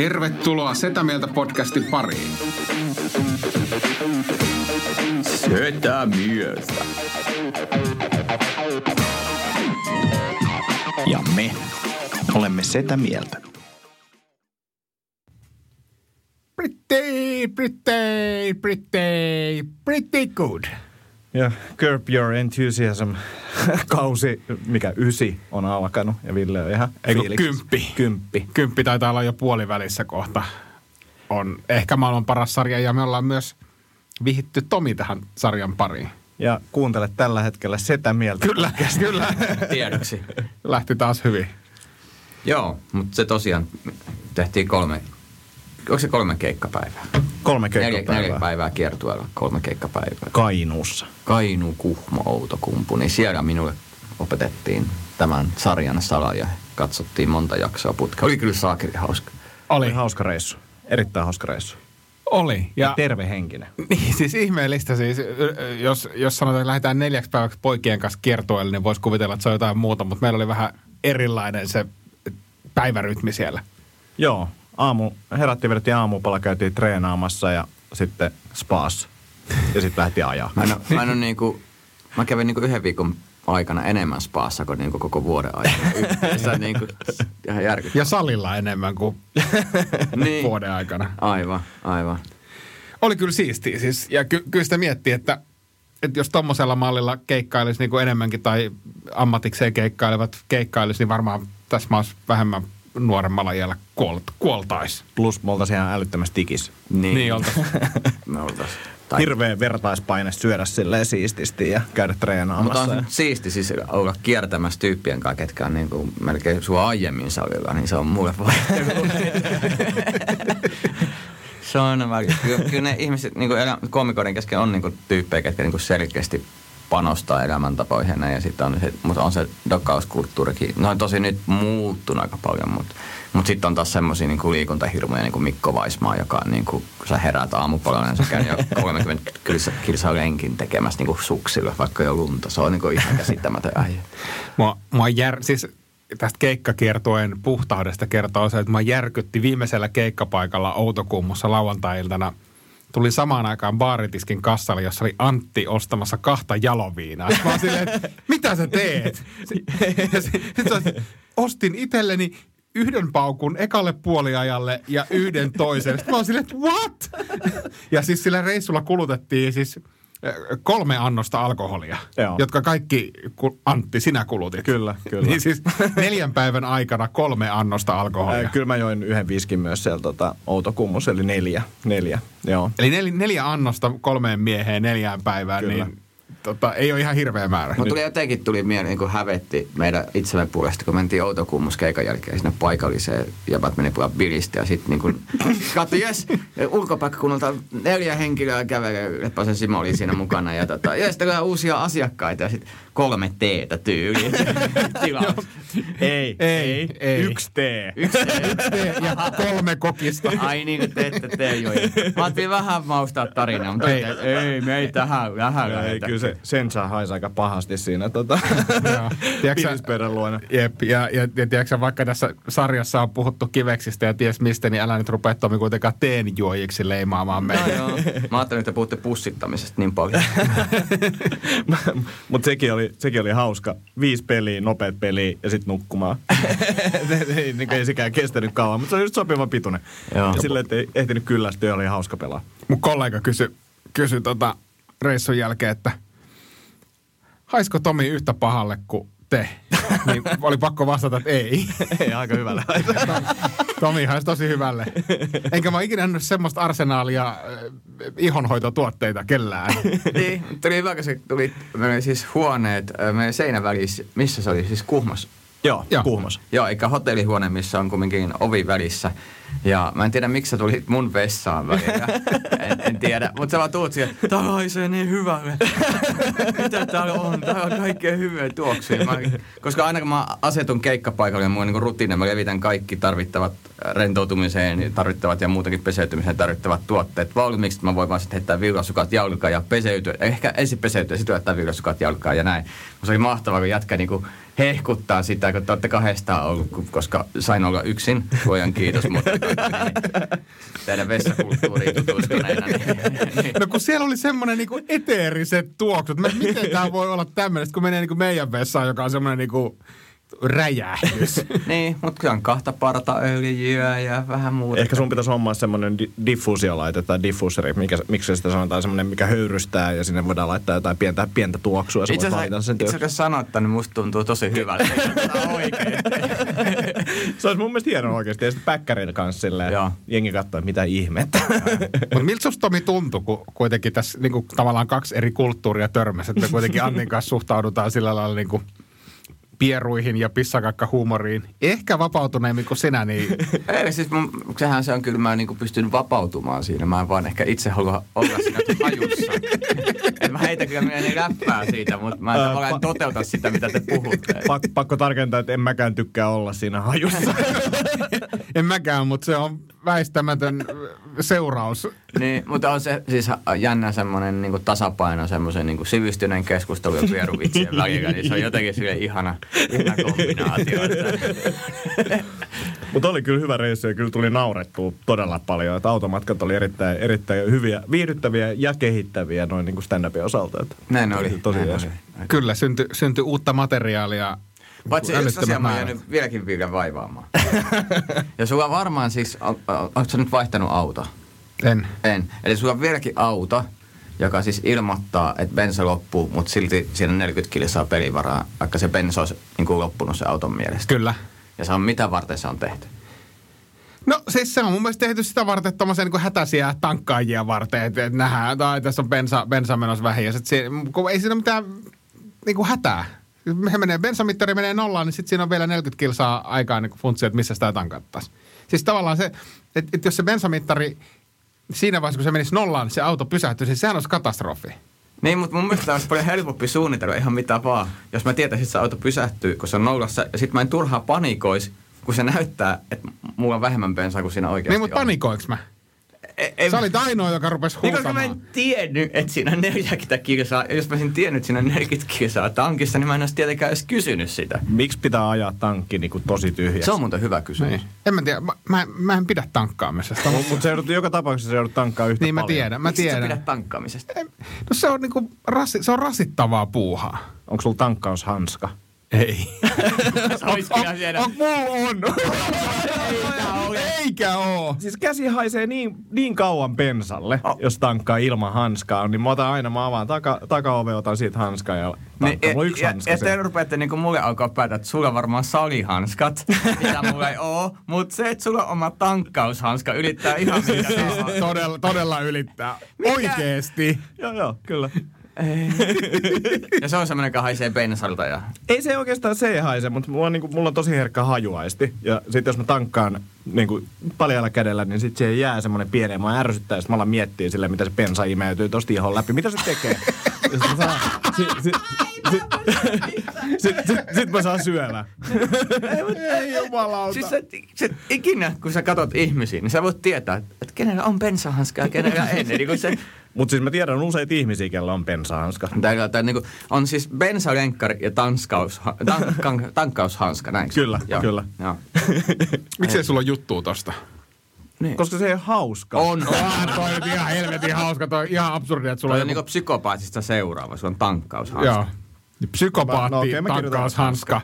Tervetuloa Setä Mieltä podcastin pariin. Setä mieltä. Ja me olemme sitä mieltä. Pretty, pretty, pretty, pretty good. Ja Curb Your Enthusiasm kausi, mikä ysi on alkanut ja Ville on ihan fiiliksissä. kymppi? Kymppi. Kymppi taitaa olla jo puolivälissä kohta. On ehkä maailman paras sarja ja me ollaan myös vihitty Tomi tähän sarjan pariin. Ja kuuntele tällä hetkellä sitä mieltä. Kyllä, kyllä. Tiedoksi. Lähti taas hyvin. Joo, mutta se tosiaan tehtiin kolme, onko se kolme keikkapäivää? Kolme Neljä, keikkapäivää. neljä päivää kiertueella, kolme keikkapäivää. Kainuussa. Kainu, Kuhmo, Outokumpu, niin siellä minulle opetettiin tämän sarjan sala ja katsottiin monta jaksoa putkea. Oli kyllä saakeli hauska. Oli Oli. hauska reissu. Erittäin hauska reissu. Oli. Ja, Ja, terve henkinen. niin, siis ihmeellistä siis, jos, jos sanotaan, että lähdetään neljäksi päiväksi poikien kanssa kiertueelle, niin voisi kuvitella, että se on jotain muuta, mutta meillä oli vähän erilainen se päivärytmi siellä. Joo, aamu, herättiin, vedettiin aamupala, käytiin treenaamassa ja sitten spaassa. Ja sitten lähti ajaa. Mä en, mä en ole niinku, mä kävin niinku yhden viikon aikana enemmän spaassa kuin niinku koko vuoden aikana. Yhteensä niinku, ihan järkyttävää. Ja salilla enemmän kuin Niin. vuoden aikana. Aivan, aivan. Oli kyllä siistiä siis. Ja ky- kyllä sitä miettii, että, että jos tommosella mallilla keikkailisi niin kuin enemmänkin tai ammatikseen keikkailevat keikkailisi, niin varmaan tässä maassa vähemmän nuoremmalla iällä kuolt, kuoltaisi. Plus me oltaisiin ihan älyttömässä tikis. Niin, Niin oltaisiin. Me oltais. Tai, Hirveä vertaispaine syödä silleen siististi ja käydä mutta treenaamassa. on ja- siisti siis olla kiertämässä tyyppien kanssa, ketkä on niinku melkein sua aiemmin salilla, niin se on mulle vaihtelu. se on aina. Kyllä, kyllä ne ihmiset niinku elä, komikoiden kesken on niinku tyyppejä, ketkä niinku selkeästi panostaa elämäntapoihin ja sitten on se, mutta on se dokauskulttuurikin. No on tosi nyt muuttunut aika paljon, mutta mutta sitten on taas semmoisia niinku liikuntahirmoja, niin kuin Mikko Vaismaa, joka on niinku, kun sä heräät aamupalalla, niin sä käy jo 30 kilsa, kilsaa lenkin tekemässä niinku suksilla, vaikka jo lunta. Se on niinku ihan käsittämätön aihe. Mua, mua jär, siis tästä keikkakiertojen puhtaudesta kertoo se, että mä järkytti viimeisellä keikkapaikalla Outokummussa lauantai-iltana. Tuli samaan aikaan baaritiskin kassalle, jossa oli Antti ostamassa kahta jaloviinaa. Sitten Mä silleen, että mitä sä teet? Ja sit, sit se oli, ostin itselleni yhden paukun ekalle puoliajalle ja yhden toisen. Sitten mä oon silleen, että what? Ja siis sillä reissulla kulutettiin siis kolme annosta alkoholia, Joo. jotka kaikki, Antti, sinä kulutit. Kyllä, kyllä. Niin siis neljän päivän aikana kolme annosta alkoholia. Ää, Kyllä mä join yhden viskin myös sieltä tota, Outokummus, eli neljä. Neljä, joo. Eli nel, neljä annosta kolmeen mieheen neljään päivään, Kyllä. niin tota, ei ole ihan hirveä määrä. Mutta tuli jotenkin tuli mieleen, niin kuin hävetti meidän itsemme puolesta, kun mentiin Outokummus keikan jälkeen sinne paikalliseen ja meni puhua bilistä ja sitten niin kuin, katso, jes, ulkopaikkakunnalta neljä henkilöä kävelee, Leppäsen Simo oli siinä mukana ja tota, jes, uusia asiakkaita ja sitten kolme teetä tilaa. Ei, Ei, ei. Yksi tee. Yksi tee. Tee ja kolme kokista. Ai niin kuin te ette tee jo. Mä ajattelin vähän maustaa tarinaa, mutta Ei. ei, ei me ei tähän, tähän Ei, kyllä se sen saa haisi aika pahasti siinä tota, Pilisperän luona. Jep, ja, ja, ja tiedätkö, vaikka tässä sarjassa on puhuttu kiveksistä ja ties mistä, niin älä nyt rupea Tomi kuitenkaan teenjuojiksi leimaamaan meitä. No, joo. Mä ajattelin, että puhutte pussittamisesta niin paljon. Mutta sekin oli, sekin oli hauska. Viisi peliä, nopeat peliä ja sitten nukkumaan. ei, niin ei sekään kestänyt kauan, mutta se oli just sopiva pituinen. Joo. Ja silleen, että ei ehtinyt kyllästyä ja oli hauska pelaa. Mun kollega kysyi kysy tota reissun jälkeen, että haisko Tomi yhtä pahalle kuin te? niin oli pakko vastata, että ei. ei, aika hyvällä. Tomi haisi tosi hyvälle. Enkä mä ole ikinä nähnyt semmoista arsenaalia äh, ihonhoitotuotteita kellään. niin, tuli hyvä, kun se tuli, meillä oli siis huoneet, ö, meidän seinän välissä, missä se oli, siis Kuhmossa. Joo, Joo. Kuhmos. Joo, eikä hotellihuone, missä on kumminkin ovi välissä. Ja mä en tiedä, miksi sä tulit mun vessaan välillä. En, en tiedä, mutta sä vaan tuut siihen, tää haisee niin hyvälle. Mitä täällä on? Täällä on kaikkea hyvää tuoksia. Mä, koska aina kun mä asetun keikkapaikalle, niin on niin rutiini, mä levitän kaikki tarvittavat rentoutumiseen, tarvittavat ja muutenkin peseytymiseen tarvittavat tuotteet valmiiksi. Mä voin vaan sitten heittää villasukat jalkaan ja peseytyä. Ehkä ensin peseytyä, sitten laittaa villasukat jalkaan ja näin. Mutta se oli mahtavaa, kun jätkä niinku hehkuttaa sitä, kun te olette kahdestaan ollut, koska sain olla yksin. Voijan kiitos, mutta teidän vessakulttuuriin. Niin, No kun siellä oli semmoinen niinku eteeriset tuoksut. Miten tämä voi olla tämmöinen, kun menee niinku meidän vessaan, joka on semmoinen niinku räjähdys. niin mutta kyllä on kahta parta öljyä ja vähän muuta. Ehkä sun pitäisi hommaa semmoinen di- diffuusiolaite tai diffuseri, mikä, miksi sitä sanotaan, semmoinen, mikä höyrystää ja sinne voidaan laittaa jotain pientä, pientä tuoksua. Itse asiassa, sen itse asiassa sanotta, niin musta tuntuu tosi hyvältä. Se olisi mun mielestä hienoa oikeasti. Ja sitten päkkärillä kanssa silleen, Joo. jengi katsoo, mitä ihmettä. Mutta miltä susta Tomi tuntui, kun kuitenkin tässä niinku, tavallaan kaksi eri kulttuuria törmäsi, että me kuitenkin Annin kanssa suhtaudutaan sillä lailla niinku pieruihin ja pissakakka-huumoriin. Ehkä vapautuneemmin kuin sinä, niin Ei, siis mun, sehän se on kyllä, mä niin pystyn vapautumaan siinä. Mä en vaan ehkä itse halua olla siinä hajussa. Mä heitän kyllä mieleni läppää siitä, mutta mä en tavallaan pa- toteuta sitä, mitä te puhutte. Pak, pakko tarkentaa, että en mäkään tykkää olla siinä hajussa. en mäkään, mutta se on väistämätön seuraus. Niin, mutta on se siis jännä semmoinen niin tasapaino semmoisen niin sivistyneen keskustelu ja pieruvitsien välillä, niin se on jotenkin sille ihana, ihana kombinaatio. Mutta oli kyllä hyvä reissu ja kyllä tuli naurettua todella paljon. Että automatkat oli erittäin, erittäin hyviä, viihdyttäviä ja kehittäviä noin niin stand-upin osalta. Että näin oli. Tosi näin oli. Kyllä, syntyi synty uutta materiaalia. Paitsi yksi asia mä jäänyt vieläkin vielä vaivaamaan. ja sulla varmaan siis, on- on- onko sä nyt vaihtanut auto? En. En. Eli sulla on vieläkin auto, joka siis ilmoittaa, että bensa loppuu, mutta silti siinä on 40 kilsaa pelivaraa, vaikka se bensa olisi niin kuin loppunut se auton mielestä. Kyllä. Ja se on mitä varten se on tehty. No siis se on mun mielestä tehty sitä varten, että niin hätäisiä tankkaajia varten, että, että nähdään, tai tässä on bensa, bensa menossa vähin. Ja sit se, kun ei siinä mitään niin kuin hätää. He menee, bensamittari menee nollaan, niin sitten siinä on vielä 40 kilsaa aikaa niin funtsia, että missä sitä tankattaisiin. Siis tavallaan se, että, että jos se bensamittari siinä vaiheessa, kun se menisi nollaan, niin se auto pysähtyisi, niin sehän olisi katastrofi. Niin, mutta mun mielestä olisi paljon helpompi suunnitella ihan mitä vaan. Jos mä tietäisin, että se auto pysähtyy, kun se on nollassa, ja sitten mä en turhaa panikoisi, kun se näyttää, että mulla on vähemmän bensaa kuin siinä oikeasti Niin, mutta panikoiks mä? Ei, ei, Sä olit ainoa, joka rupesi Niin, koska mä huutamaan. en tiennyt, että siinä on 40 kilsaa. Ja jos mä olisin tiennyt, että siinä on 40 kilsaa tankissa, niin mä en olisi tietenkään edes kysynyt sitä. Miksi pitää ajaa tankki niin kuin tosi tyhjäksi? Se on muuten hyvä kysymys. Niin. En mä tiedä, mä, mä, mä en pidä tankkaamisesta. Mutta se joudut, joka tapauksessa se joudut tankkaa yhtä Niin mä paljon. tiedän, mä Miksi sä tiedän. pidät tankkaamisesta? No se on, niinku, rasi, se on rasittavaa puuhaa. Onko sulla tankkaushanska? Ei. Siellä. On, mulla on. Eikä oo. Siis käsi haisee niin, niin kauan pensalle, oh. jos tankkaa ilman hanskaa. Niin mä otan aina, mä avaan taka, takaove, otan siitä hanskaa ja tankkaan. Mulla on yksi ja, hanska ja te siellä. rupeatte niinku mulle alkaa päätä, että sulla on varmaan salihanskat, mitä mulla ei oo. Mutta se, että sulla on oma tankkaushanska ylittää ihan mitä. Todella, todella ylittää. Oikeesti. Joo, joo, kyllä. Ja se on semmoinen, joka haisee bensalta. Ja... Ei se oikeastaan se ei haise, mutta mulla on, niin kuin, mulla on tosi herkkä hajuaisti. Ja sitten jos mä tankkaan niin kuin paljalla kädellä, niin sitten siihen jää semmoinen pieni. Mä ärsyttää, ja sitten mä alan miettiä silleen, mitä se pensa imeytyy tosta ihon läpi. Mitä se tekee? Ja sit mä saan, sit, sit, sit, sit, sit, sit mä saan syödä. Ei jumalauta. Siis se, se, ikinä, kun sä katot ihmisiä, niin sä voit tietää, että, että kenellä on bensahanskaa ja kenellä ei. Niin kun se, Mutta siis mä tiedän useita ihmisiä, kellä on pensahanska. Tää, tää, niin on siis bensalenkkari ja tanskaus, tank, tank, tankkaushanska, näin. Kyllä, kyllä. Joo. Miksei sulla on juttua tosta? Niin. Koska se ei ole hauska. On, on. Ah, toi nyt ihan helvetin hauska. Toi ihan absurdi, että sulla Toi on on joku... niinku psykopaatista seuraava, se on tankkaushanska. Joo. Psykopaatti, No kirjoitan tankkaushanska.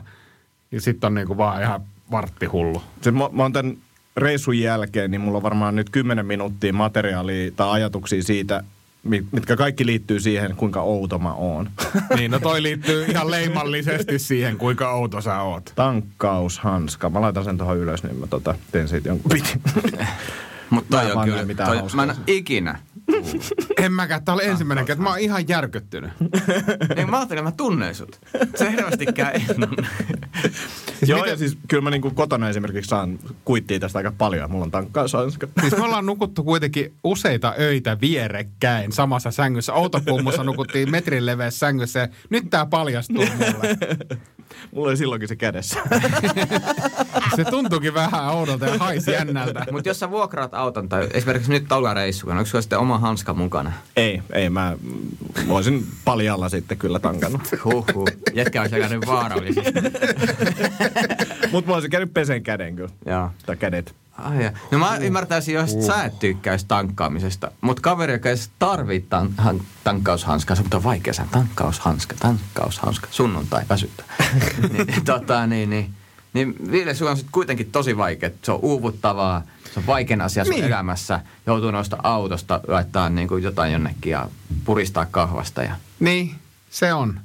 Ja sitten on niinku vaan ihan varttihullu. Se, mä, mä oon tämän reissun jälkeen, niin mulla on varmaan nyt 10 minuuttia materiaalia tai ajatuksia siitä, mitkä kaikki liittyy siihen, kuinka outo mä oon. Niin, no toi liittyy ihan leimallisesti siihen, kuinka outo sä oot. Tankkaushanska. Mä laitan sen tuohon ylös, niin mä tota, teen siitä jonkun bitin. Mutta Mä toi en on kyllä, toi, hauskaa mä en ikinä. En mäkään. Tää oli ensimmäinen kerta. Mä oon ihan järkyttynyt. niin mä ajattelin, mä tunnen sut. Se ei tunne. Joo, ja siis kyllä mä niinku kotona esimerkiksi saan kuittia tästä aika paljon. Mulla on tankkaushanska. Siis me ollaan nukuttu kuitenkin useita öitä vierekkäin samassa sängyssä. Outokummussa nukuttiin metrin leveässä sängyssä nyt tää paljastuu mulle. Mulla oli silloinkin se kädessä. Se tuntuukin vähän oudolta ja haisi jännältä. Mutta jos sä vuokraat auton tai esimerkiksi nyt tuolla reissulla, onko sulla sitten oma hanska mukana? ei, ei. Mä voisin paljalla sitten kyllä tankannut. Huhhuh. Jätkä olisi aika nyt vaarallisesti. Mutta mä olisin käynyt pesen käden kyllä. Joo. Tai kädet. Ai ja. No mä ymmärtäisin, jos uh. sä et tykkäisi tankkaamisesta. Mutta kaveri, joka ei tarvii tan- han- tankkaushanskaa, se on vaikea sanoa. Tankkaushanska, tankkaushanska, sunnuntai, väsyttä. niin, tota, niin, niin, niin Ville, sulla on sitten kuitenkin tosi vaikea. Se on uuvuttavaa, se on vaikein asia sun Niin. elämässä. Joutuu noista autosta laittaa niin kuin jotain jonnekin ja puristaa kahvasta. Ja... Niin, se on.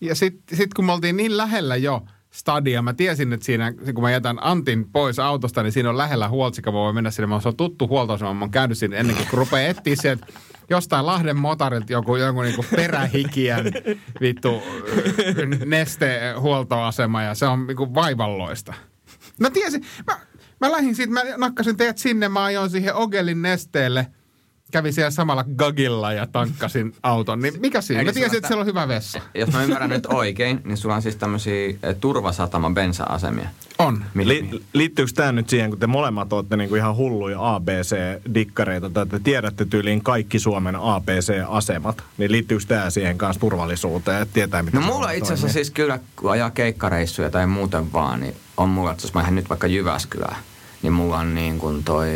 Ja sitten sit kun me oltiin niin lähellä jo stadia, mä tiesin, että siinä, kun mä jätän Antin pois autosta, niin siinä on lähellä huoltsika, voi mennä sinne. Mä se on tuttu huoltoasema, mä oon käynyt siinä ennenkin, kun rupeaa etsiä sieltä jostain Lahden motorilta joku, joku niinku perähikiän vittu nestehuoltoasema ja se on niinku vaivalloista. No tiesin, mä, mä lähdin siitä, mä nakkasin teidät sinne, mä ajoin siihen Ogelin nesteelle, kävin siellä samalla Gagilla ja tankkasin auton, niin mikä siinä? Eli Mä tiesin, että siellä on hyvä vessa. Jos mä ymmärrän nyt oikein, niin sulla on siis tämmöisiä turvasatama bensa-asemia. On. Li- liittyykö tämä nyt siihen, kun te molemmat olette niinku ihan hulluja ABC-dikkareita, tai te tiedätte tyyliin kaikki Suomen ABC-asemat, niin liittyykö tämä siihen kanssa turvallisuuteen, että tietää mitä No mulla itse asiassa siis kyllä, kun ajaa keikkareissuja tai muuten vaan, niin on mulla, että jos mä lähden nyt vaikka Jyväskylään, niin mulla on niin kuin toi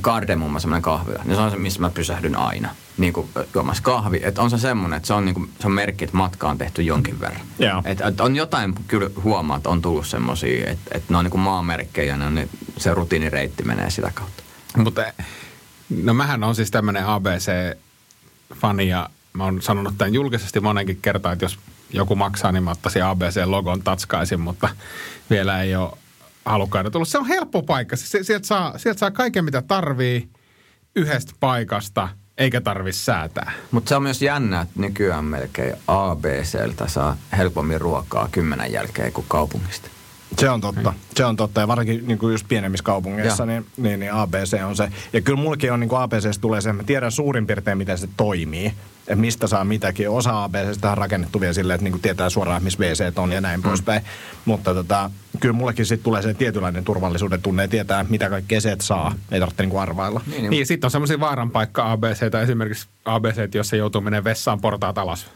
Kardemumma semmoinen kahvila. Niin se on se, missä mä pysähdyn aina. Niin kuin juomassa kahvi. Että on se semmoinen, että se on, niin kuin, se on merkki, että matka on tehty jonkin verran. Joo. Et, et on jotain, kyllä huomaa, että on tullut semmoisia, että, että ne on niin kuin maamerkkejä, ne on, ne, se rutiinireitti menee sitä kautta. Mutta no mähän on siis tämmöinen ABC-fani ja mä oon sanonut tämän julkisesti monenkin kertaan, että jos joku maksaa, niin mä ottaisin ABC-logon tatskaisin, mutta vielä ei ole halukkaita tullut. Se on helppo paikka. Se- Sieltä saa, sieltä saa kaiken, mitä tarvii yhdestä paikasta, eikä tarvi säätää. Mutta se on myös jännä, että nykyään melkein ABCltä saa helpommin ruokaa kymmenen jälkeen kuin kaupungista. Se on totta. Se on totta. Ja varsinkin niin kuin just pienemmissä kaupungeissa, niin, niin, niin, ABC on se. Ja kyllä mullakin on niin kuin ABCstä tulee se, että mä tiedän suurin piirtein, miten se toimii. Että mistä saa mitäkin. Osa ABCstä on rakennettu vielä silleen, että niin kuin tietää suoraan, missä WC on ja näin mm. poispäin. Mutta tota, kyllä mullekin sitten tulee se tietynlainen turvallisuuden tunne ja tietää, mitä kaikkea se saa. Ei tarvitse niin kuin arvailla. Niin, Niin, sitten on semmoisia vaaranpaikka ABC, tai esimerkiksi ABC, jos se joutuu menemään vessaan portaat alas.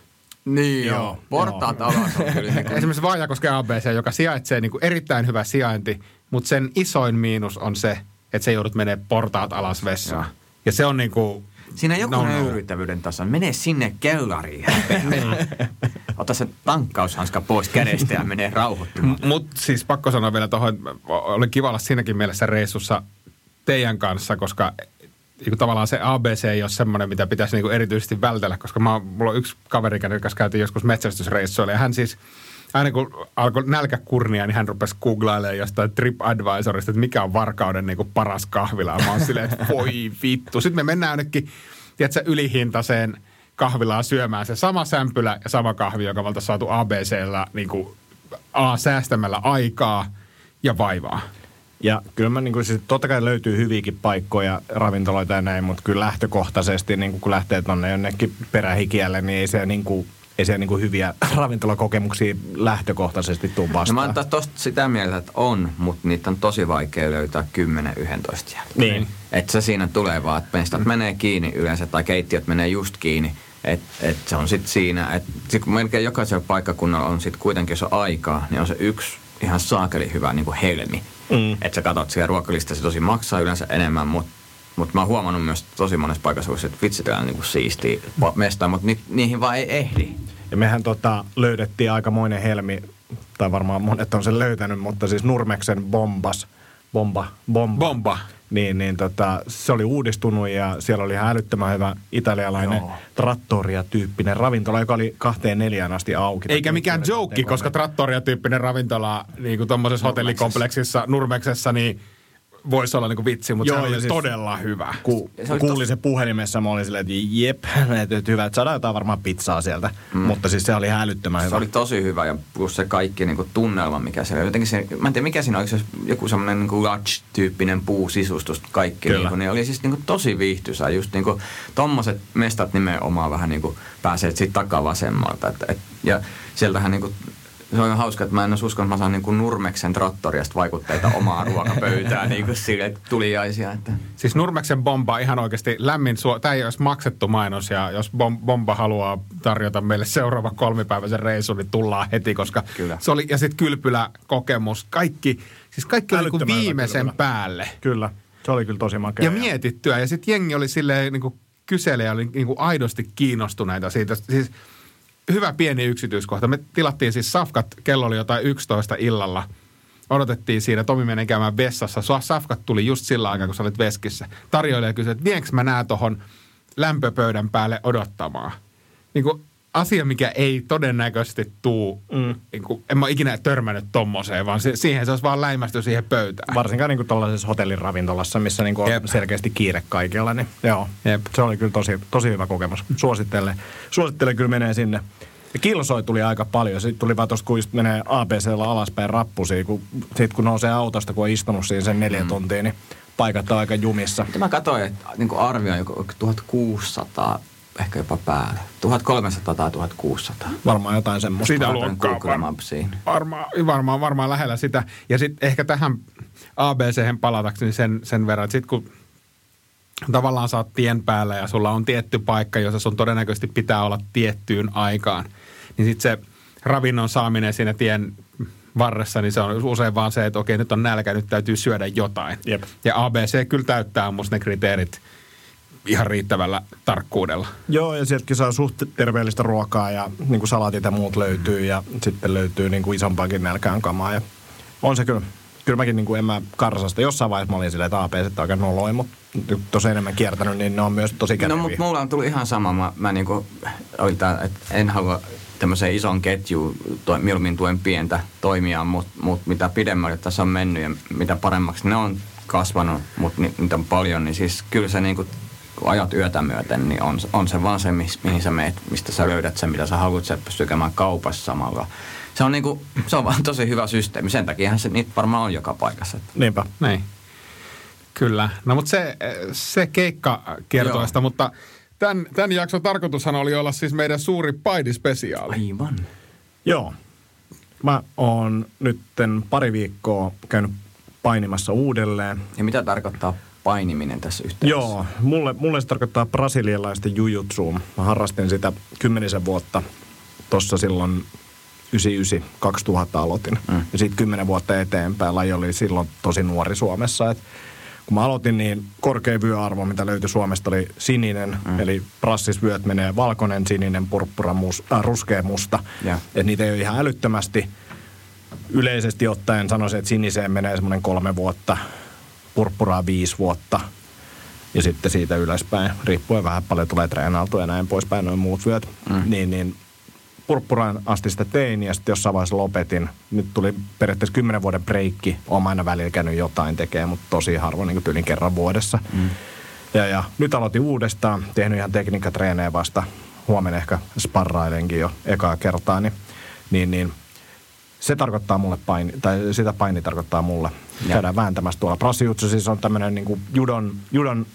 Niin joo. joo. Portaat alas on kyllä. niin kuin- Esimerkiksi Vaajakosken ABC, joka sijaitsee niin kuin erittäin hyvä sijainti, mutta sen isoin miinus on se, että se joudut menee portaat alas vessaan. Joo. Ja se on niin kuin, Siinä joku No, no, no. taso. Mene sinne kellariin. Ota se tankkaushanska pois kädestä ja mene rauhoittumaan. Mutta siis pakko sanoa vielä tuohon, että oli kiva olla siinäkin mielessä reissussa teidän kanssa, koska niin tavallaan se ABC ei ole semmoinen, mitä pitäisi niin erityisesti vältellä, koska mä, mulla on yksi kaveri, kanssa käytiin joskus metsästysreissuilla, ja hän siis aina kun alkoi nälkä kurnia, niin hän rupesi googlailemaan jostain TripAdvisorista, että mikä on Varkauden niin paras kahvila. Mä oon silleen, että voi vittu. Sitten me mennään jonnekin, tiedätkö, ylihintaiseen kahvilaan syömään se sama sämpylä ja sama kahvi, joka me oltaisiin saatu ABCllä niin kuin A, säästämällä aikaa ja vaivaa. Ja kyllä mä niin kuin, siis totta kai löytyy hyviäkin paikkoja, ravintoloita ja näin, mutta kyllä lähtökohtaisesti, niin kuin, kun lähtee tonne jonnekin perähikiälle, niin ei se niin kuin, ei siellä niin kuin hyviä ravintolakokemuksia lähtökohtaisesti tule No mä vastaan. oon tosta sitä mieltä, että on, mutta niitä on tosi vaikea löytää 10-11 jälkeen. Niin. Että se siinä tulee vaan, että mestat menee kiinni yleensä tai keittiöt menee just kiinni. Että et se on sitten siinä, että sit kun melkein jokaisella paikkakunnalla on sitten kuitenkin, on aikaa, niin on se yksi ihan saakeli hyvä niin kuin helmi. Mm. Että sä katsot siellä ruokalista, se tosi maksaa yleensä enemmän, mutta mutta mä oon huomannut myös tosi monessa paikassa, että vitsi täällä on niin siistiä mestaa, mutta ni, niihin vaan ei ehdi. Ja mehän tota, löydettiin aikamoinen helmi, tai varmaan monet on sen löytänyt, mutta siis Nurmeksen bombas, bomba, bomba. Bomba. Niin, niin tota, se oli uudistunut ja siellä oli ihan älyttömän hyvä italialainen Joo. trattoria-tyyppinen ravintola, joka oli kahteen neljään asti auki. Eikä mikään joke, koska Trattoria-tyyppinen ravintola niin kuin tuommoisessa hotellikompleksissa Nurmeksessa, niin voisi olla niin kuin vitsi, mutta Joo, se oli siis- todella hyvä. Ku, Se oli kuulin se puhelimessa, mä olin silleen, että jep, että hyvä, että saadaan jotain varmaan pizzaa sieltä. Mm. Mutta siis se oli ihan älyttömän Se hyvä. oli tosi hyvä ja plus se kaikki niinku tunnelma, mikä siellä jotenkin se, mä en tiedä mikä siinä oli, se joku semmoinen niinku lodge-tyyppinen puusisustus kaikki. Kyllä. Niinku, niin oli siis niinku tosi viihtyisä. Just niinku tommoset mestat nimenomaan vähän niinku pääsee siitä takavasemmalta. Et, et, ja sieltähän niinku se on hauska, että mä en olisi uskonut, että mä saan niin kuin Nurmeksen trattoriasta vaikutteita omaa ruokapöytään niin kuin sille, tuliaisia. Että. Siis Nurmeksen bomba ihan oikeasti lämmin suo. Tämä ei olisi maksettu mainos ja jos bom, bomba haluaa tarjota meille seuraava kolmipäiväisen reissun, niin tullaan heti, koska Kyllä. se oli, ja sitten kylpylä-kokemus, kaikki, siis kaikki oli niin viimeisen kylpylä. päälle. Kyllä, se oli kyllä tosi makea. Ja mietittyä. Ja sitten jengi oli silleen niin kuin kyselijä oli niin kuin aidosti kiinnostuneita siitä. Siis hyvä pieni yksityiskohta. Me tilattiin siis safkat, kello oli jotain 11 illalla. Odotettiin siinä, Tomi meni käymään vessassa. Sua safkat tuli just sillä aikaa, kun sä olit veskissä. Tarjoilija kysyi, että mä nää tohon lämpöpöydän päälle odottamaan. Niin kuin asia, mikä ei todennäköisesti tuu, mm. niin kuin, en mä ole ikinä törmännyt tommoseen, vaan se, siihen se olisi vaan läimästy siihen pöytään. Varsinkaan niin tuollaisessa hotelliravintolassa, missä niin on Jep. selkeästi kiire kaikilla, niin joo. Jep. Se oli kyllä tosi, tosi hyvä kokemus. Suosittelen. Suosittelen kyllä menee sinne. Ja kilsoi tuli aika paljon. Sitten tuli vaan tuosta, kun just menee ABClla alaspäin rappusiin, kun, sit kun nousee autosta, kun on istunut siinä sen neljä mm. tuntia, niin paikat on aika jumissa. Mä katsoin, että niin kuin arvio on joku 1600, ehkä jopa päälle. 1300 tai 1600. Varmaan jotain semmoista. Sitä luokkaa. Varmaan, varmaan, varmaan lähellä sitä. Ja sitten ehkä tähän ABC-hen palatakseni sen, sen verran, että sitten kun tavallaan oot tien päällä ja sulla on tietty paikka, jossa sun todennäköisesti pitää olla tiettyyn aikaan, niin sitten se ravinnon saaminen siinä tien varressa, niin se on usein vaan se, että okei, nyt on nälkä, nyt täytyy syödä jotain. Jep. Ja ABC kyllä täyttää musta ne kriteerit ihan riittävällä tarkkuudella. Joo, ja sieltäkin saa suht terveellistä ruokaa ja niin kuin salatit ja muut löytyy ja sitten löytyy niin kuin isompaakin nälkään kamaa. Ja on se kyllä. Kyllä mäkin niin kuin en mä karsasta. Jossain vaiheessa mä olin silleen, että AP aika noloi, mutta nyt tosi enemmän kiertänyt, niin ne on myös tosi No käteviä. mutta mulla on tullut ihan sama. Mä, mä niinku, oli tää, että en halua tämmöiseen ison ketjuun, to, mieluummin tuen pientä toimijaa, mutta mut mitä pidemmälle tässä on mennyt ja mitä paremmaksi ne on kasvanut, mutta ni, niitä on paljon, niin siis kyllä se niinku, kun ajat yötä myöten, niin on, on se vaan se, mihin sä meet, mistä sä löydät sen, mitä sä haluat, sä pystyy käymään kaupassa samalla. Se on, niinku, se on vaan tosi hyvä systeemi. Sen takiahan se niitä varmaan on joka paikassa. Niinpä. Niin. Kyllä. No mutta se, se keikka kertoista, mutta tämän, tämän jakson tarkoitushan oli olla siis meidän suuri paidispesiaali. Aivan. Joo. Mä oon nytten pari viikkoa käynyt painimassa uudelleen. Ja mitä tarkoittaa painiminen tässä yhteydessä? Joo, mulle, mulle se tarkoittaa brasilialaista jujutsua. Mä harrastin sitä kymmenisen vuotta. Tossa silloin 99, 2000 aloitin. Mm. Ja siitä kymmenen vuotta eteenpäin laji oli silloin tosi nuori Suomessa. Et kun mä aloitin, niin korkein vyöarvo, mitä löytyi Suomesta, oli sininen. Mm. Eli prassisvyöt menee valkoinen, sininen, purppura, mus, äh, ruskea, musta. Ja. Et niitä ei ole ihan älyttömästi. Yleisesti ottaen sanoisin, että siniseen menee semmoinen kolme vuotta, purppuraa viisi vuotta. Ja sitten siitä ylöspäin, riippuen vähän paljon tulee treenautua ja näin poispäin, noin muut vyöt. Mm. Niin, niin purppuraan asti sitä tein ja sitten jossain vaiheessa lopetin. Nyt tuli periaatteessa kymmenen vuoden breikki. Olen aina välillä käynyt jotain tekemään, mutta tosi harvoin niin tyylin kerran vuodessa. Mm. Ja, ja nyt aloitin uudestaan, tehnyt ihan tekniikkatreenejä vasta. Huomenna ehkä sparrailenkin jo ekaa kertaa, niin, niin, niin se tarkoittaa mulle paini, tai sitä paini tarkoittaa mulle. Ja. Käydään vääntämässä tuolla. Brasiliutsu siis on tämmöinen niin judon, judon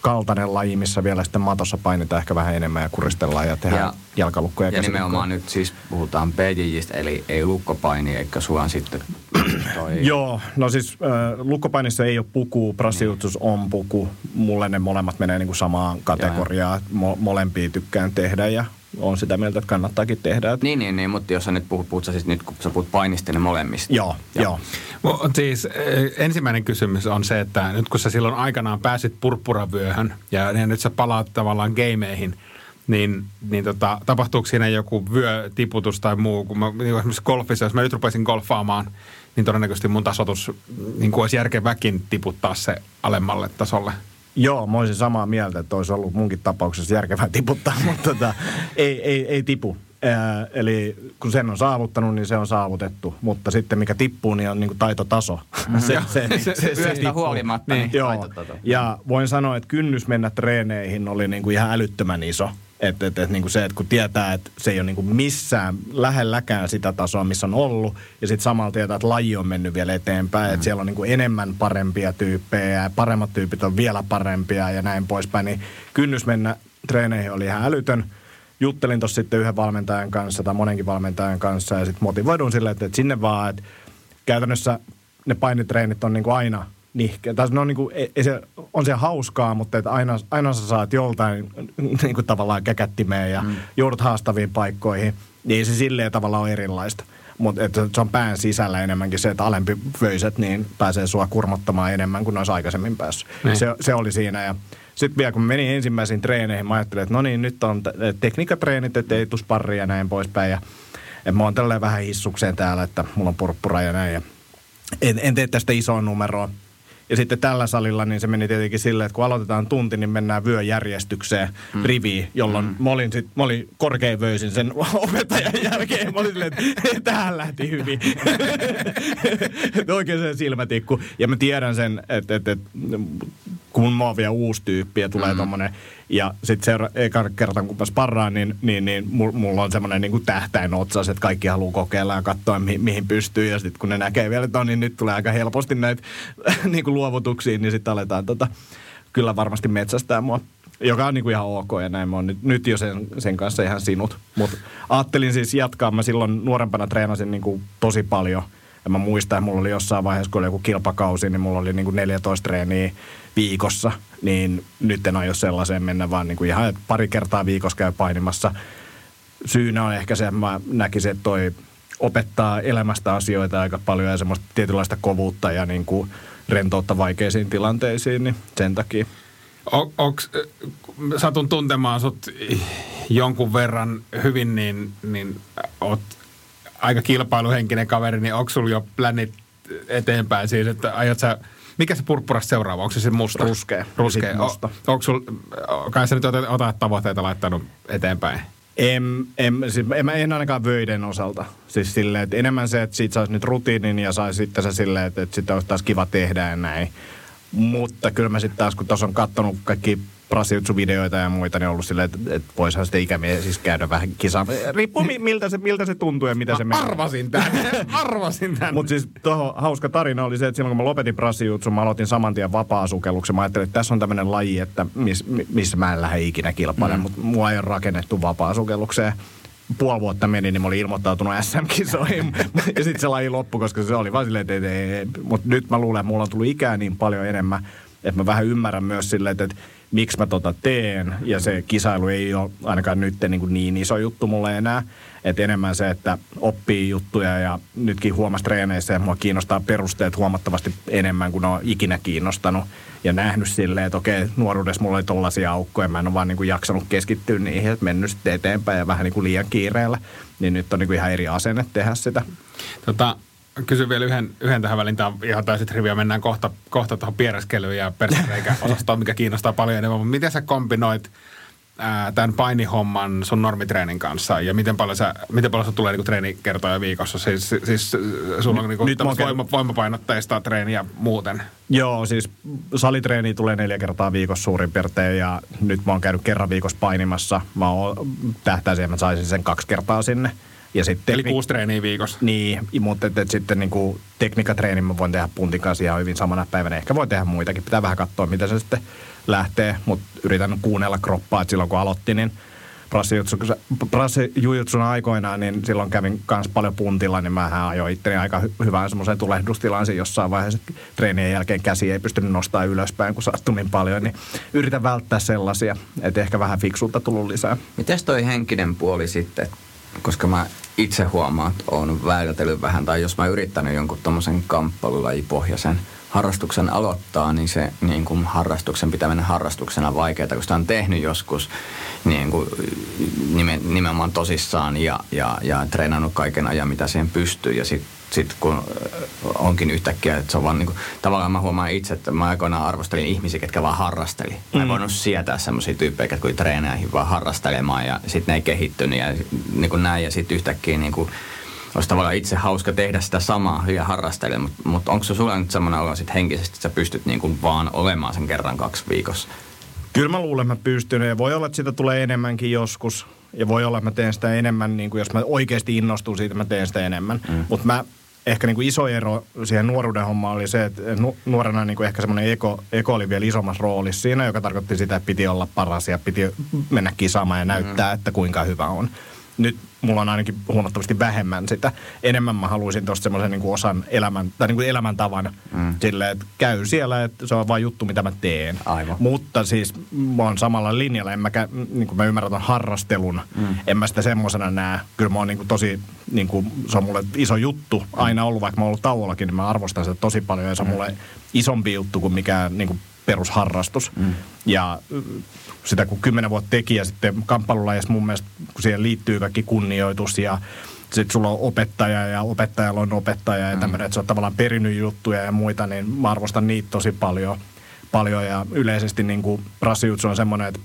kaltainen laji, missä vielä sitten matossa painitaan ehkä vähän enemmän ja kuristellaan ja tehdään Ja- jalkalukkoja Ja nimenomaan nyt siis puhutaan PJistä, eli ei lukkopaini, eikä suan sitten toi... Joo, no siis äh, lukkopainissa ei ole puku, brasiutsus on puku. Mulle ne molemmat menee niin kuin samaan kategoriaan. Mo- molempia tykkään tehdä ja on sitä mieltä, että kannattaakin tehdä. Et, Niin, niin, niin, mutta jos sä nyt puhut, puhut sä siis nyt, kun sä puhut painista, niin molemmista. Joo, Ja- joo. Mo- Siis eh, ensimmäinen kysymys on se, että nyt kun sä silloin aikanaan pääsit purppuravyöhön ja, ja nyt sä palaat tavallaan gameihin, niin, niin tota, tapahtuuko siinä joku vyötiputus tai muu? Kun mä, niin esimerkiksi golfissa, jos mä nyt rupesin golfaamaan, niin todennäköisesti mun tasotus niin kuin olisi järkeväkin tiputtaa se alemmalle tasolle. Joo, mä olisin samaa mieltä, että olisi ollut munkin tapauksessa järkevää tiputtaa, mutta tota, ei, ei, ei tipu. Ää, eli kun sen on saavuttanut, niin se on saavutettu. Mutta sitten mikä tippuu, niin on niin kuin taitotaso. se, se, se, se, Yöstä tippuu. huolimatta, niin, Joo, taitotaso. ja voin sanoa, että kynnys mennä treeneihin oli niin kuin ihan älyttömän iso. Että et, et, niin kuin se, että kun tietää, että se ei ole niin kuin missään lähelläkään sitä tasoa, missä on ollut, ja sitten samalla tietää, että laji on mennyt vielä eteenpäin, mm. että siellä on niin kuin enemmän parempia tyyppejä, ja paremmat tyypit on vielä parempia ja näin poispäin, niin kynnys mennä treeneihin oli ihan älytön. juttelin tuossa sitten yhden valmentajan kanssa tai monenkin valmentajan kanssa ja sitten motivoidun silleen, että, että sinne vaan, että käytännössä ne painitreenit on niin kuin aina nihkeä. Tai ne on, niin kuin, ei se, on se hauskaa, mutta että aina, aina sä saat joltain niin kuin tavallaan käkättimeen ja mm. joudut haastaviin paikkoihin. Niin se silleen tavallaan ole erilaista. Mutta se on pään sisällä enemmänkin se, että alempi vöiset niin pääsee sua kurmottamaan enemmän kuin olisi aikaisemmin päässyt. Niin. Se, se oli siinä ja sitten vielä kun menin ensimmäisiin treeneihin, mä ajattelin, että no niin, nyt on t- tekniikatreenit, että ei tuu sparria ja näin poispäin. Ja, ja mä oon tälleen vähän hissukseen täällä, että mulla on purppura ja näin. Ja en, en tee tästä isoa numeroa. Ja sitten tällä salilla niin se meni tietenkin silleen, että kun aloitetaan tunti, niin mennään vyöjärjestykseen mm. riviin, jolloin mm. mä, olin sit, mä olin korkein vöisin sen opettajan jälkeen. Mä olin silleen, että tähän lähti hyvin. oikein se silmätikku. Ja mä tiedän sen, että, että, että kun mä oon vielä uusi tyyppi ja tulee mm. tommonen, ja sitten seura- eka kerta, kun mä sparraan, niin, niin, niin mulla on semmoinen niin tähtäin otsas, että kaikki haluaa kokeilla ja katsoa, mi- mihin pystyy. Ja sitten kun ne näkee vielä, että on, niin nyt tulee aika helposti näitä niin kuin luovutuksia, niin sitten aletaan tota, kyllä varmasti metsästää mua. Joka on niin kuin ihan ok ja näin. Mä oon nyt, nyt jo sen, sen kanssa ihan sinut. Mutta ajattelin siis jatkaa. Mä silloin nuorempana treenasin niin kuin tosi paljon. Ja mä muistan, että mulla oli jossain vaiheessa, kun oli joku kilpakausi, niin mulla oli niin kuin 14 treeniä viikossa. Niin nyt en aio sellaiseen mennä, vaan niin kuin ihan pari kertaa viikossa käy painimassa. Syynä on ehkä se, että mä näkisin, että toi opettaa elämästä asioita aika paljon ja semmoista tietynlaista kovuutta ja niin kuin rentoutta vaikeisiin tilanteisiin, niin sen takia. O, onks, satun tuntemaan sut jonkun verran hyvin, niin, niin oot aika kilpailuhenkinen kaveri, niin onko sulla jo plänit eteenpäin siis, että aiot sä, mikä se purppurasta seuraava, onko se se musta? Ruskea. Ruskea. Musta. O, onko sul, kai sä nyt otat, otat tavoitteita laittanut eteenpäin? En, en, siis en, en ainakaan vöiden osalta. Siis silleen, että enemmän se, että siitä saisi nyt rutiinin ja saisi sitten se silleen, että, että sitten olisi taas kiva tehdä ja näin. Mutta kyllä mä sitten taas, kun tuossa on katsonut kaikki Brasiutsu-videoita ja muita, niin on ollut silleen, että, että voisihan sitten ikämies siis käydä vähän kisaa. Riippuu mi- miltä se, miltä se tuntuu ja mitä se menee. Arvasin tän, arvasin tän. Mutta siis tuohon hauska tarina oli se, että silloin kun mä lopetin Brasiutsun, mä aloitin saman tien vapaa-sukelluksen. Mä ajattelin, että tässä on tämmöinen laji, että miss, missä mä en lähde ikinä kilpailemaan, mm. mutta mua ei ole rakennettu vapaa-sukellukseen puoli vuotta meni, niin mä olin ilmoittautunut SM-kisoihin. ja sitten se laji loppui, koska se oli vaan silleen, että. Mutta nyt mä luulen, että mulla on tullut ikää niin paljon enemmän, että mä vähän ymmärrän myös silleen, että miksi mä tota teen. Ja se kisailu ei ole ainakaan nyt niin, kuin niin iso juttu mulle enää. Että enemmän se, että oppii juttuja ja nytkin huomasi treeneissä, että mua kiinnostaa perusteet huomattavasti enemmän kuin on ikinä kiinnostanut. Ja nähnyt silleen, että okei, nuoruudessa mulla oli tollaisia aukkoja, mä en ole vaan niin kuin jaksanut keskittyä niihin, että mennyt sitten eteenpäin ja vähän niin kuin liian kiireellä. Niin nyt on niin kuin ihan eri asenne tehdä sitä. Tota, kysyn vielä yhden, yhden tähän väliin. Tämä on ihan täysin riviä. Mennään kohta, kohta tuohon piereskelyyn ja persereikä-osastoon, mikä kiinnostaa paljon enemmän. Mutta miten sä kombinoit ää, tämän painihomman sun normitreenin kanssa ja miten paljon, sä, miten paljon sä tulee niinku treenikertoja viikossa? Siis, siis sulla on niinku Nyt voima, voimapainotteista treeniä muuten. Joo, siis salitreeni tulee neljä kertaa viikossa suurin piirtein ja nyt mä oon käynyt kerran viikossa painimassa. Mä oon tähtäisin, että mä saisin sen kaksi kertaa sinne. Ja sitten Eli kuusi treeniä viikossa. Niin, mutta et, et sitten niin kuin tekniikatreeni mä voin tehdä puntin kanssa ihan hyvin samana päivänä. Ehkä voi tehdä muitakin. Pitää vähän katsoa, miten se sitten lähtee. Mutta yritän kuunnella kroppaa, että silloin kun aloitti, niin Brassijujutsun aikoinaan, niin silloin kävin myös paljon puntilla, niin mä ajoin itteni aika hy- hyvään semmoiseen tulehdustilaan jossain vaiheessa. Treenien jälkeen käsi ei pystynyt nostaa ylöspäin, kun sattui niin paljon, niin yritän välttää sellaisia, että ehkä vähän fiksulta tullut lisää. Mites toi henkinen puoli sitten? Koska mä itse huomaan, että oon vääritellyt vähän, tai jos mä yrittänyt jonkun tommosen kamppailulajipohjaisen harrastuksen aloittaa, niin se niin kuin harrastuksen pitäminen harrastuksena vaikeaa, kun sitä on tehnyt joskus niin kuin, nimenomaan tosissaan ja, ja, ja treenannut kaiken ajan, mitä siihen pystyy. Ja sitten sit kun onkin yhtäkkiä, että se on vaan niin kuin, tavallaan mä huomaan itse, että mä aikoinaan arvostelin ihmisiä, ketkä vaan harrasteli. Mä en mm. voinut sietää semmoisia tyyppejä, jotka tuli treeneihin vaan harrastelemaan ja sitten ne ei kehittynyt ja niin kuin näin. Ja sitten yhtäkkiä niin kuin, olisi tavallaan itse hauska tehdä sitä samaa ja harrastella, mutta mut onko se sulla nyt semmoinen olo sit henkisesti, että sä pystyt niin kuin vaan olemaan sen kerran kaksi viikossa? Kyllä mä luulen, että mä pystyn. Ja voi olla, että sitä tulee enemmänkin joskus. Ja voi olla, että mä teen sitä enemmän, niin kuin jos mä oikeasti innostun siitä, mä teen sitä enemmän. Mm. Mutta mä ehkä niin kuin iso ero siihen nuoruuden hommaan oli se, että nu- nuorena niin kuin ehkä semmoinen eko, eko oli vielä isommassa roolissa siinä, joka tarkoitti sitä, että piti olla paras ja piti mennä kisaamaan ja näyttää, mm. että kuinka hyvä on. Nyt mulla on ainakin huomattavasti vähemmän sitä. Enemmän mä haluaisin tuosta semmoisen niin osan elämän, tai niin kuin elämäntavan mm. silleen, että käy siellä, että se on vain juttu, mitä mä teen. Aivan. Mutta siis mä oon samalla linjalla, en mä, kä- niin kuin mä ymmärrän ton harrastelun, mm. en mä sitä semmoisena näe. Kyllä mä oon niin kuin tosi, niin kuin, se on mulle iso juttu aina ollut, vaikka mä oon ollut tauollakin, niin mä arvostan sitä tosi paljon ja se on mulle isompi juttu kuin mikään niin kuin perusharrastus. Mm. Ja sitä kun kymmenen vuotta teki ja sitten kamppailulajissa mun mielestä, kun siihen liittyy kaikki kunnioitus ja sitten sulla on opettaja ja opettajalla on opettaja ja tämmöinen, että se on tavallaan perinyt juttuja ja muita, niin mä arvostan niitä tosi paljon. paljon ja yleisesti niin kuin Brassijutsu on semmoinen, että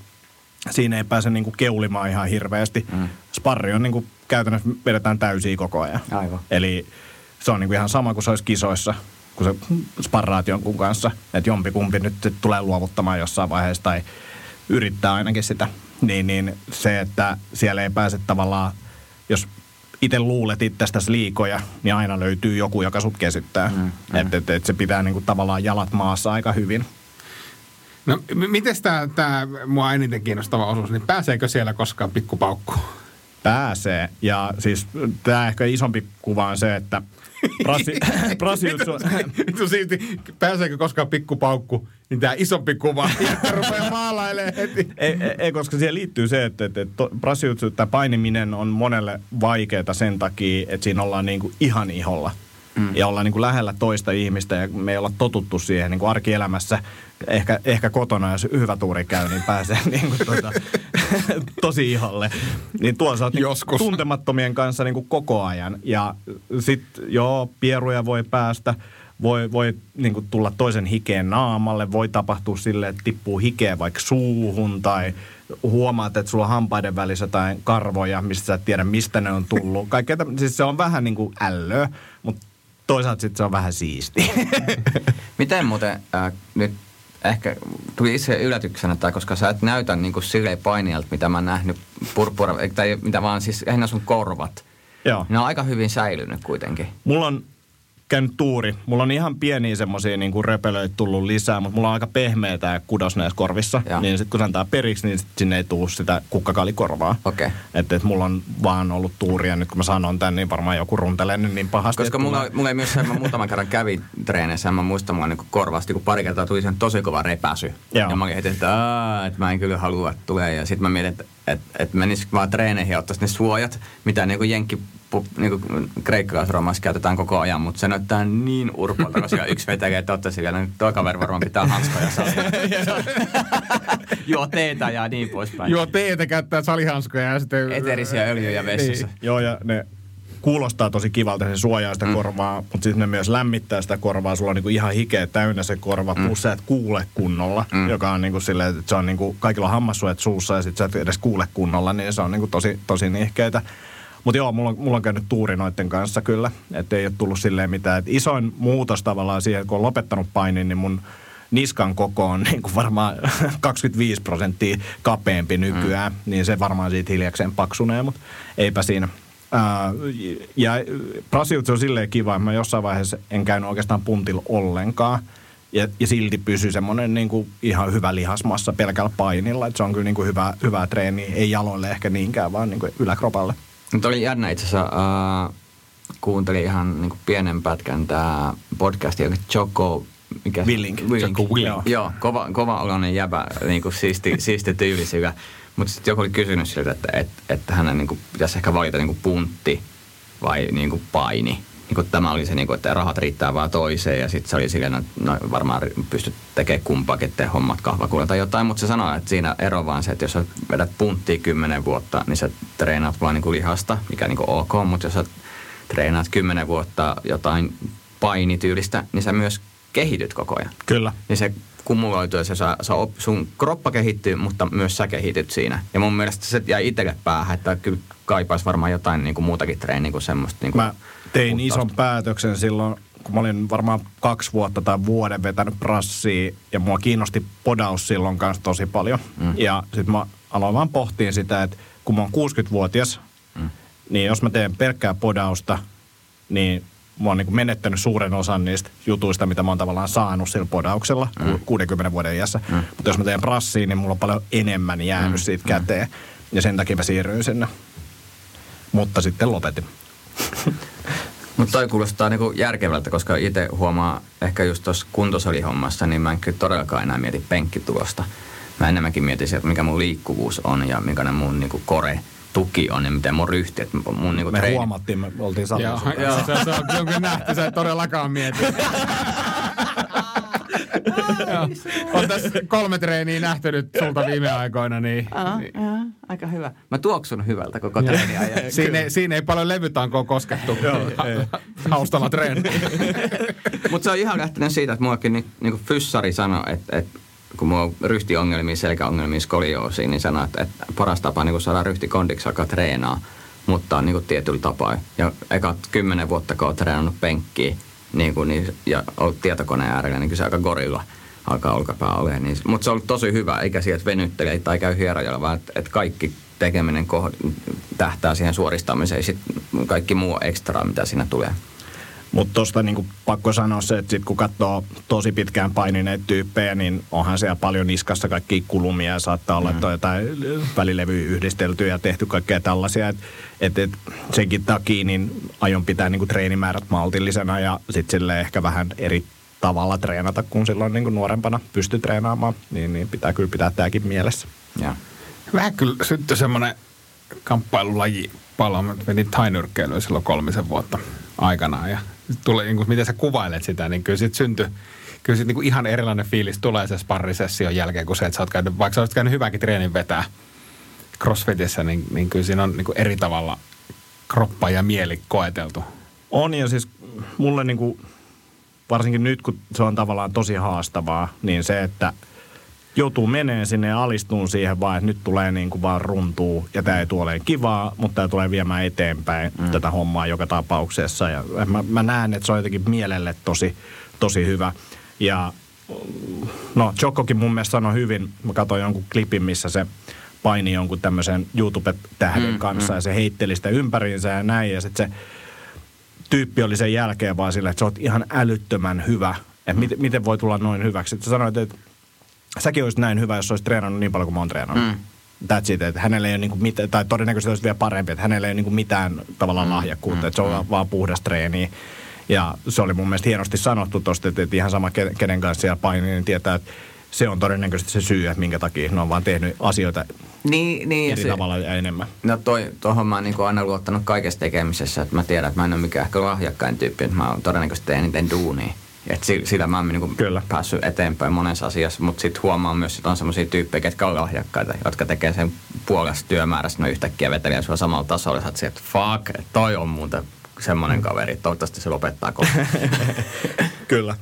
siinä ei pääse niin kuin keulimaan ihan hirveästi. Mm. Sparri on niin kuin käytännössä vedetään täysiä koko ajan. Aivan. Eli se on niin kuin ihan sama kuin se olisi kisoissa, kun se sparraat jonkun kanssa. Että jompikumpi nyt tulee luovuttamaan jossain vaiheessa tai yrittää ainakin sitä. Niin, niin se, että siellä ei pääse tavallaan, jos itse luulet itsestäsi liikoja, niin aina löytyy joku, joka sut kesyttää. Mm, mm. Että et, et se pitää niinku tavallaan jalat maassa aika hyvin. No, m- miten tämä, mua eniten kiinnostava osuus, niin pääseekö siellä koskaan pikkupaukku? Pääsee. Ja siis tämä ehkä isompi kuva on se, että Brasi. Vittu silti, pääseekö koskaan pikkupaukku, niin tämä isompi kuva rupeaa maalailemaan heti. ei, ei, koska siihen liittyy se, että, että, Brasiliutsu, tämä painiminen on monelle vaikeaa sen takia, että siinä ollaan niin kuin ihan iholla. Mm. Ja ollaan niin kuin lähellä toista ihmistä ja me ei olla totuttu siihen niin kuin arkielämässä. Ehkä, ehkä kotona, jos hyvä tuuri käy, niin pääsee niin kuin tuota, tosi iholle. Niin tuolla sä oot niin Joskus. tuntemattomien kanssa niin kuin koko ajan. Ja sitten joo, pieruja voi päästä. Voi, voi niin kuin tulla toisen hikeen naamalle, voi tapahtua sille, että tippuu hikeä vaikka suuhun tai huomaat, että sulla on hampaiden välissä jotain karvoja, mistä sä et tiedä, mistä ne on tullut. Kaikkea siis se on vähän niin kuin ällöä, mutta toisaalta sitten se on vähän siisti. Miten muuten äh, nyt ehkä tuli itse yllätyksenä, tai koska sä et näytä niin kuin silleen painijalta, mitä mä oon nähnyt purppura, tai mitä vaan siis lähinnä sun korvat. Joo. Ne on aika hyvin säilynyt kuitenkin. Mulla on käynyt tuuri. Mulla on ihan pieniä semmosia niinku röpelöitä tullut lisää, mutta mulla on aika pehmeä tää kudos näissä korvissa. Joo. Niin sit kun se antaa periksi, niin sit sinne ei tuu sitä kukkakalikorvaa. Okei. Että et mulla on vaan ollut tuuria. Nyt kun mä sanon tän, niin varmaan joku runtelee nyt niin pahasti. Koska mulla, mulla ei myös, mä muutaman kerran kävin treeneissä ja mä muistan, mulla niin korvasti, kun pari kertaa tuli sen tosi kova repäsy. Joo. Ja mä olin heti, että, "Aa, että mä en kyllä halua, että tulee. Ja sitten mä mietin, että, että, että menis vaan treeneihin ja ottaisi ne suojat, mitä niin kuin jenkki niin kuin kreikkalaisroomassa käytetään koko ajan, mutta se näyttää niin urpolta, siellä yksi vetäjä, että ottaisi vielä, nyt toi kaveri varmaan pitää hanskoja salilla. Juo teetä ja niin poispäin. Juo teetä, käyttää salihanskoja ja sitten... Eterisiä öljyjä vessassa. Joo, ja ne kuulostaa tosi kivalta, se suojaa sitä mm. korvaa, mutta sitten ne myös lämmittää sitä korvaa. Sulla on niinku ihan hikeä täynnä se korva, mm. plus sä et kuule kunnolla, mm. joka on niinku silleen, että se on niinku, kaikilla on hammassuojat suussa ja sitten sä et edes kuule kunnolla, niin se on niinku tosi, tosi nihkeitä. Mutta joo, mulla on, mulla on käynyt tuuri noiden kanssa kyllä, että ei ole tullut silleen mitään. Et isoin muutos tavallaan siihen, kun on lopettanut painin, niin mun niskan koko on niin kuin varmaan 25 prosenttia kapeampi nykyään, mm. niin se varmaan siitä hiljakseen paksunee, mutta eipä siinä. Ää, ja Brasiutsi on silleen kiva, että mä jossain vaiheessa en käynyt oikeastaan puntilla ollenkaan. Ja, ja silti pysyy semmoinen niin kuin ihan hyvä lihasmassa pelkällä painilla. Että se on kyllä niin kuin hyvä, hyvää treeniä, ei jaloille ehkä niinkään, vaan niin kuin yläkropalle. Mutta oli jännä itse asiassa, äh, kuuntelin ihan niin pienen pätkän tämä podcast, joka Choco, mikä Willink. Willink. Jocko Willink. Joo, Joo kova, kova oloinen jäbä, niin kuin siisti, siisti tyylisillä. Mutta sitten joku oli kysynyt siltä, että, että, että hänen niin kuin, pitäisi ehkä valita niin kuin puntti vai niin kuin paini. Niin kuin tämä oli se, niin kuin, että rahat riittää vaan toiseen ja sitten se oli silleen, että no, varmaan pystyt tekemään kumpaakin, ettei hommat kahvakuulla tai jotain. Mutta se sanoi, että siinä ero vaan se, että jos sä vedät punttia kymmenen vuotta, niin sä treenaat vaan niin kuin lihasta, mikä niin kuin ok, mutta jos sä treenaat kymmenen vuotta jotain painityylistä, niin sä myös kehityt koko ajan. Kyllä. Niin se kumuloituu ja se saa, saa op, sun kroppa kehittyy, mutta myös sä kehityt siinä. Ja mun mielestä se jäi itselle päähän, että kyllä kaipaisi varmaan jotain niin kuin muutakin treeniä kuin semmoista. Niin kuin Mä tein puhtausta. ison päätöksen silloin, kun mä olin varmaan kaksi vuotta tai vuoden vetänyt prassia ja mua kiinnosti podaus silloin kanssa tosi paljon. Mm. Ja sitten mä aloin vaan pohtiin sitä, että kun mä oon 60-vuotias, mm. niin jos mä teen pelkkää podausta, niin mä oon niin menettänyt suuren osan niistä jutuista, mitä mä oon tavallaan saanut sillä podauksella mm. 60 vuoden iässä. Mm. Mutta jos mä teen prassiin, niin mulla on paljon enemmän jäänyt mm. siitä käteen. Ja sen takia mä siirryin sinne. Mutta sitten lopetin. Mutta toi kuulostaa niinku järkevältä, koska itse huomaa ehkä just tuossa kuntosalihommassa, niin mä en kyllä todellakaan enää mieti penkkitulosta. Mä enemmänkin mietin sieltä, mikä mun liikkuvuus on ja mikä ne mun niinku kore tuki on ja miten mun ryhti, että mun niinku Me treeni... huomattiin, me oltiin Joo, salissa. joo. Se, se, on, se on kyllä nähty, sä et todellakaan mieti. Joo. on tässä kolme treeniä nähty nyt sulta viime aikoina, niin, niin aika hyvä. Mä tuoksun hyvältä koko treeni ajan. siinä, ei, siinä ei paljon levytankoa koskettu taustalla treeni. Mutta se on ihan lähtenyt siitä, että muakin niin, niin kuin fyssari sanoi, että, että kun mulla on ryhtiongelmia, selkäongelmia, skolioosia, niin sanoi, että, että paras tapa niin saada ryhti kondiksi alkaa treenaa, mutta on niin kuin tietyllä tapaa. Ja ekat kymmenen vuotta, kun olet treenannut penkkiä niin kuin, niin, ja ollut tietokoneen äärellä, niin kyllä se aika gorilla alkaa olkapää olemaan. Niin, mutta se on ollut tosi hyvä, eikä sieltä venyttele tai käy hierojalla, vaan että, että kaikki tekeminen kohd- tähtää siihen suoristamiseen ja sitten kaikki muu ekstra, mitä siinä tulee. Mutta tuosta niinku pakko sanoa se, että sit kun katsoo tosi pitkään painineita tyyppejä, niin onhan siellä paljon niskassa kaikki kulumia ja saattaa olla, että on jotain välilevyä yhdistelty ja tehty kaikkea tällaisia. Et, et, et senkin takia niin aion pitää niinku treenimäärät maltillisena ja sitten sille ehkä vähän eri tavalla treenata, kun silloin niinku nuorempana pysty treenaamaan, niin, niin pitää kyllä pitää tämäkin mielessä. Ja. Vähän kyllä syttyi semmoinen kamppailulaji palo. Mä vedin tainyrkkeilyä silloin kolmisen vuotta aikanaan. Ja tuli, niin kuin, miten sä kuvailet sitä, niin kyllä sit syntyi kyllä sit niin kuin ihan erilainen fiilis tulee se sparrisession jälkeen kuin se, että sä oot käynyt, vaikka sä oot käynyt hyväkin treenin vetää crossfitissä, niin, niin kyllä siinä on niin kuin eri tavalla kroppa ja mieli koeteltu. On ja siis mulle niinku, varsinkin nyt kun se on tavallaan tosi haastavaa, niin se, että joutuu menee sinne ja alistuun siihen vaan, että nyt tulee niin kuin vaan runtuu ja tämä ei tule kivaa, mutta tämä tulee viemään eteenpäin mm. tätä hommaa joka tapauksessa. Ja mä, mä näen, että se on jotenkin mielelle tosi, tosi hyvä. Ja no Jokkokin mun mielestä sanoi hyvin, mä katsoin jonkun klipin, missä se paini jonkun tämmöisen YouTube-tähden Mm, kanssa mm. ja se heitteli sitä ympäriinsä ja näin ja sitten se tyyppi oli sen jälkeen vaan silleen, että sä oot ihan älyttömän hyvä. Että miten, miten voi tulla noin hyväksi. Sä sanoit, että säkin olisit näin hyvä, jos olisit treenannut niin paljon kuin mä oon treenannut. Mm. That's it, että hänellä ei ole niinku mitään, tai todennäköisesti olisi vielä parempi, että hänellä ei ole niinku mitään tavallaan mm. lahjakkuutta, mm. että se on mm. vaan puhdas treeni. Ja se oli mun mielestä hienosti sanottu tosta, että, että ihan sama ke- kenen kanssa siellä paini, niin tietää, että se on todennäköisesti se syy, että minkä takia ne on vaan tehnyt asioita Niin, niin ja eri se, tavalla ja enemmän. No toi, tohon mä oon niinku aina luottanut kaikessa tekemisessä, että mä tiedän, että mä en ole mikään ehkä lahjakkain tyyppi, että mä oon todennäköisesti teen eniten duunia. Et si- sillä mä oon niinku Kyllä. päässyt eteenpäin monessa asiassa, mutta sitten huomaan myös, että on semmoisia tyyppejä, ketkä on lahjakkaita, jotka tekee sen puolesta työmäärästä, no yhtäkkiä vetelee sua samalla tasolla, sä oot sieltä, että fuck, toi on muuten semmoinen kaveri, toivottavasti se lopettaa koko. Kyllä.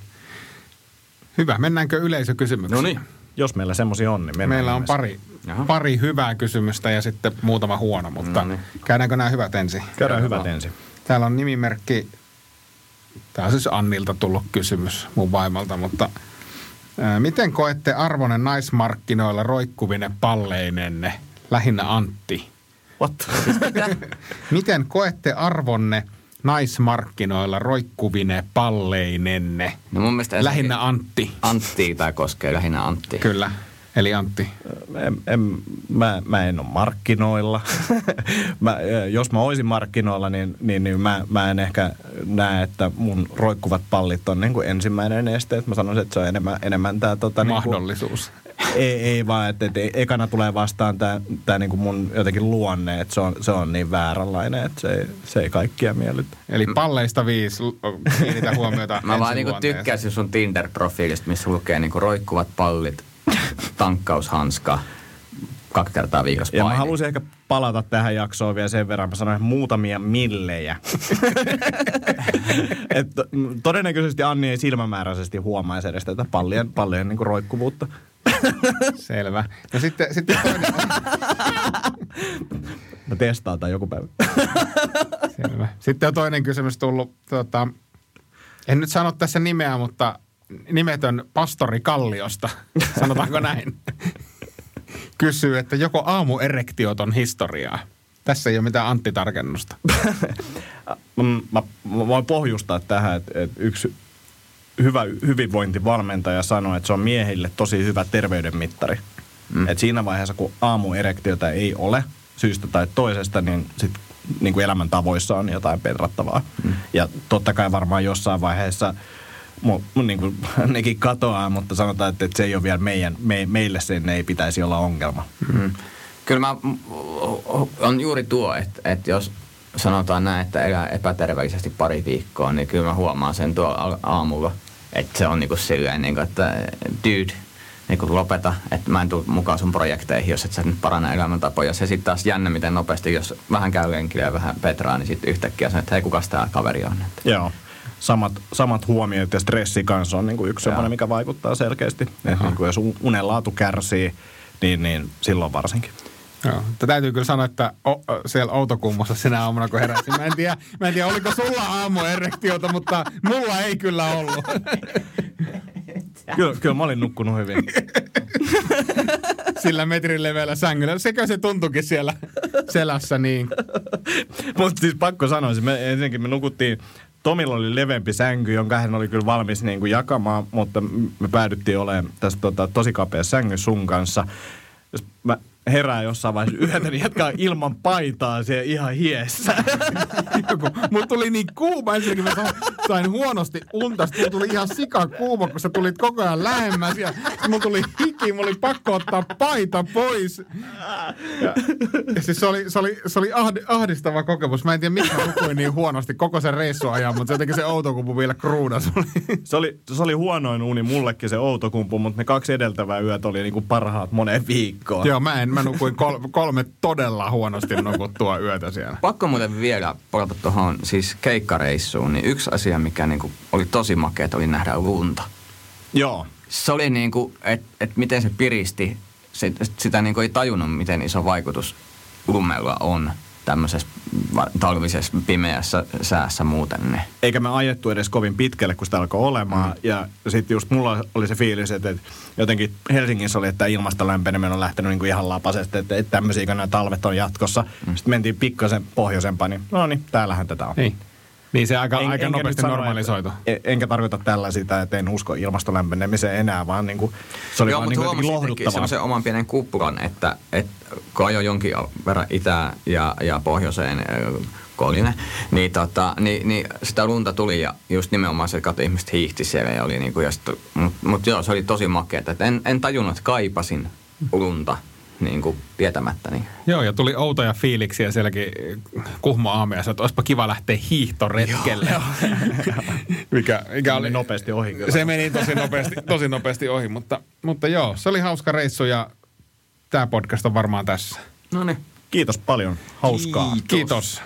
Hyvä, mennäänkö yleisökysymyksiin? no niin. Jos meillä semmoisia on, niin mennään Meillä on pari, Jaha. pari hyvää kysymystä ja sitten muutama huono, mutta No niin. käydäänkö nämä hyvät ensin? Käydään hyvät ensin. Täällä on nimimerkki, tämä on siis Annilta tullut kysymys mun vaimolta, mutta ää, miten koette arvonen naismarkkinoilla roikkuvine palleinenne? Lähinnä Antti. What? Miten koette arvonne naismarkkinoilla roikkuvine palleinenne? No mun mielestä Lähinnä Antti. Antti tai koskee lähinnä Antti. Kyllä, eli Antti. en, en, mä, mä en ole markkinoilla. mä, jos mä olisin markkinoilla, niin, niin, niin mä, mä en ehkä näe, että mun roikkuvat pallit on niin kuin ensimmäinen este. Että mä sanoisin, että se on enemmän, enemmän tämä... Tota, niin kuin, Mahdollisuus. Ei, ei vaan, että, että ekana tulee vastaan tämä, tämä niin kuin mun jotenkin luonne, että se on, se on niin vääränlainen, että se ei, se ei kaikkia miellytä. Eli palleista viisi, kiinnitä huomiota Mä vaan niinku tykkäsin sun Tinder-profiilista, missä lukee niinku roikkuvat pallit, tankkaushanska, kaksi kertaa viikossa Ja mä paini. haluaisin ehkä palata tähän jaksoon vielä sen verran. Mä sanoin muutamia millejä. Et, todennäköisesti Anni ei silmämääräisesti huomaisi edes tätä pallien, pallien niin roikkuvuutta. Selvä. No sitten, sitten toinen, Mä testaan tai joku päivä. selvä. Sitten on toinen kysymys tullut, tota, en nyt sano tässä nimeä, mutta nimetön pastori Kalliosta, sanotaanko näin, kysyy, että joko aamuerektiot on historiaa. Tässä ei ole mitään Antti-tarkennusta. mä, mä, mä voin pohjustaa tähän, että, että yksi hyvä hyvinvointivalmentaja sanoi, että se on miehille tosi hyvä terveydenmittari. Mm. Et siinä vaiheessa, kun aamuerektiota ei ole syystä tai toisesta, niin sit niin kuin elämäntavoissa on jotain petrattavaa. Mm. Ja totta kai varmaan jossain vaiheessa mu, niin kuin, nekin katoaa, mutta sanotaan, että, että se ei ole vielä meidän, me, meille sen ei pitäisi olla ongelma. Mm. Kyllä mä, on juuri tuo, että, että jos sanotaan näin, että elää epäterveellisesti pari viikkoa, niin kyllä mä huomaan sen tuo aamulla, että se on niin kuin silleen, niin kuin, että dude, niin kuin lopeta, että mä en tule mukaan sun projekteihin, jos et sä nyt paranna elämäntapoja. Se sitten taas jännä, miten nopeasti, jos vähän käy lenkillä ja vähän petraa, niin sitten yhtäkkiä sanoo, että hei, kukas tämä kaveri on? Että. Joo. Samat, samat huomiot ja stressi kanssa on niin kuin yksi sellainen, mikä vaikuttaa selkeästi. Että niin kuin jos unen laatu kärsii, niin, niin silloin varsinkin. Joo. Täytyy kyllä sanoa, että o, siellä Outokummossa sinä aamuna, kun heräsin. Mä en tiedä, mä en tiedä oliko sulla aamuerektiota, mutta mulla ei kyllä ollut. kyllä, kyllä mä olin nukkunut hyvin. Sillä metrin leveällä sängyllä. Sekö se tuntukin siellä selässä niin? Mutta siis pakko sanoa, me, ensinnäkin me nukuttiin Tomilla oli leveämpi sänky, jonka hän oli kyllä valmis niin kuin jakamaan, mutta me päädyttiin olemaan tässä tota, tosi kapea sängy sun kanssa. Jos mä herää jossain vaiheessa yötä, niin jatkaa ilman paitaa siellä ihan hiessä. Mulla tuli niin kuuma ensinnäkin, mä sain huonosti unta. Sitten tuli ihan sika kuuma, kun sä tulit koko ajan lähemmäs. Ja mulla tuli hiki, mulla oli pakko ottaa paita pois. Ja, ja siis se oli, se oli, se oli ahdistava kokemus. Mä en tiedä, miksi mä nukuin niin huonosti koko sen reissuajan, mutta se jotenkin se outokumpu vielä kruunas. Se oli, se oli huonoin uni mullekin se outokumpu, mutta ne kaksi edeltävää yötä oli niinku parhaat moneen viikkoon. Joo, mä en, mä nukuin kol, kolme todella huonosti nukuttua yötä siellä. Pakko muuten vielä palata tuohon siis keikkareissuun, niin yksi asia, mikä niinku oli tosi makea, oli nähdä lunta. Joo. Se oli niin kuin, että et miten se piristi, sitä niin kuin ei tajunnut, miten iso vaikutus lumella on tämmöisessä talvisessa pimeässä säässä muuten. Niin. Eikä me ajettu edes kovin pitkälle, kun sitä alkoi olemaan. Mm. Ja sitten just mulla oli se fiilis, että, että jotenkin Helsingissä oli, että ilmaston lämpeneminen on lähtenyt niin kuin ihan lapasesti, että, että tämmöisiä nämä talvet on jatkossa. Mm. Sitten mentiin pikkasen pohjoisempaan, niin no niin, täällähän tätä on. Niin. Niin se aika, en, aika nopeasti normalisoitu. Että, enkä tarkoita tällä sitä, että en usko ilmastolämpenemiseen enää, vaan niin kuin, se oli Joo, vaan niin lohduttavaa. se oman pienen kuppulan, että, että kun ajoi jonkin verran itään ja, ja pohjoiseen Koline, niin, tota, niin, niin, sitä lunta tuli ja just nimenomaan se, että ihmiset hiihti siellä ja oli niin kuin, mutta mut joo, se oli tosi makeata. En, en tajunnut, että kaipasin lunta niin kuin tietämättä. Niin. Joo, ja tuli outoja fiiliksiä sielläkin eh, kuhmo aamiaissa, että olisipa kiva lähteä hiihtoretkelle. Joo, mikä, mikä oli, nopeasti ohi kyllä. Se meni tosi nopeasti, tosi nopeasti ohi, mutta, mutta joo, se oli hauska reissu ja tämä podcast on varmaan tässä. No niin. Kiitos paljon. Hauskaa. Kiitos. Kiitos.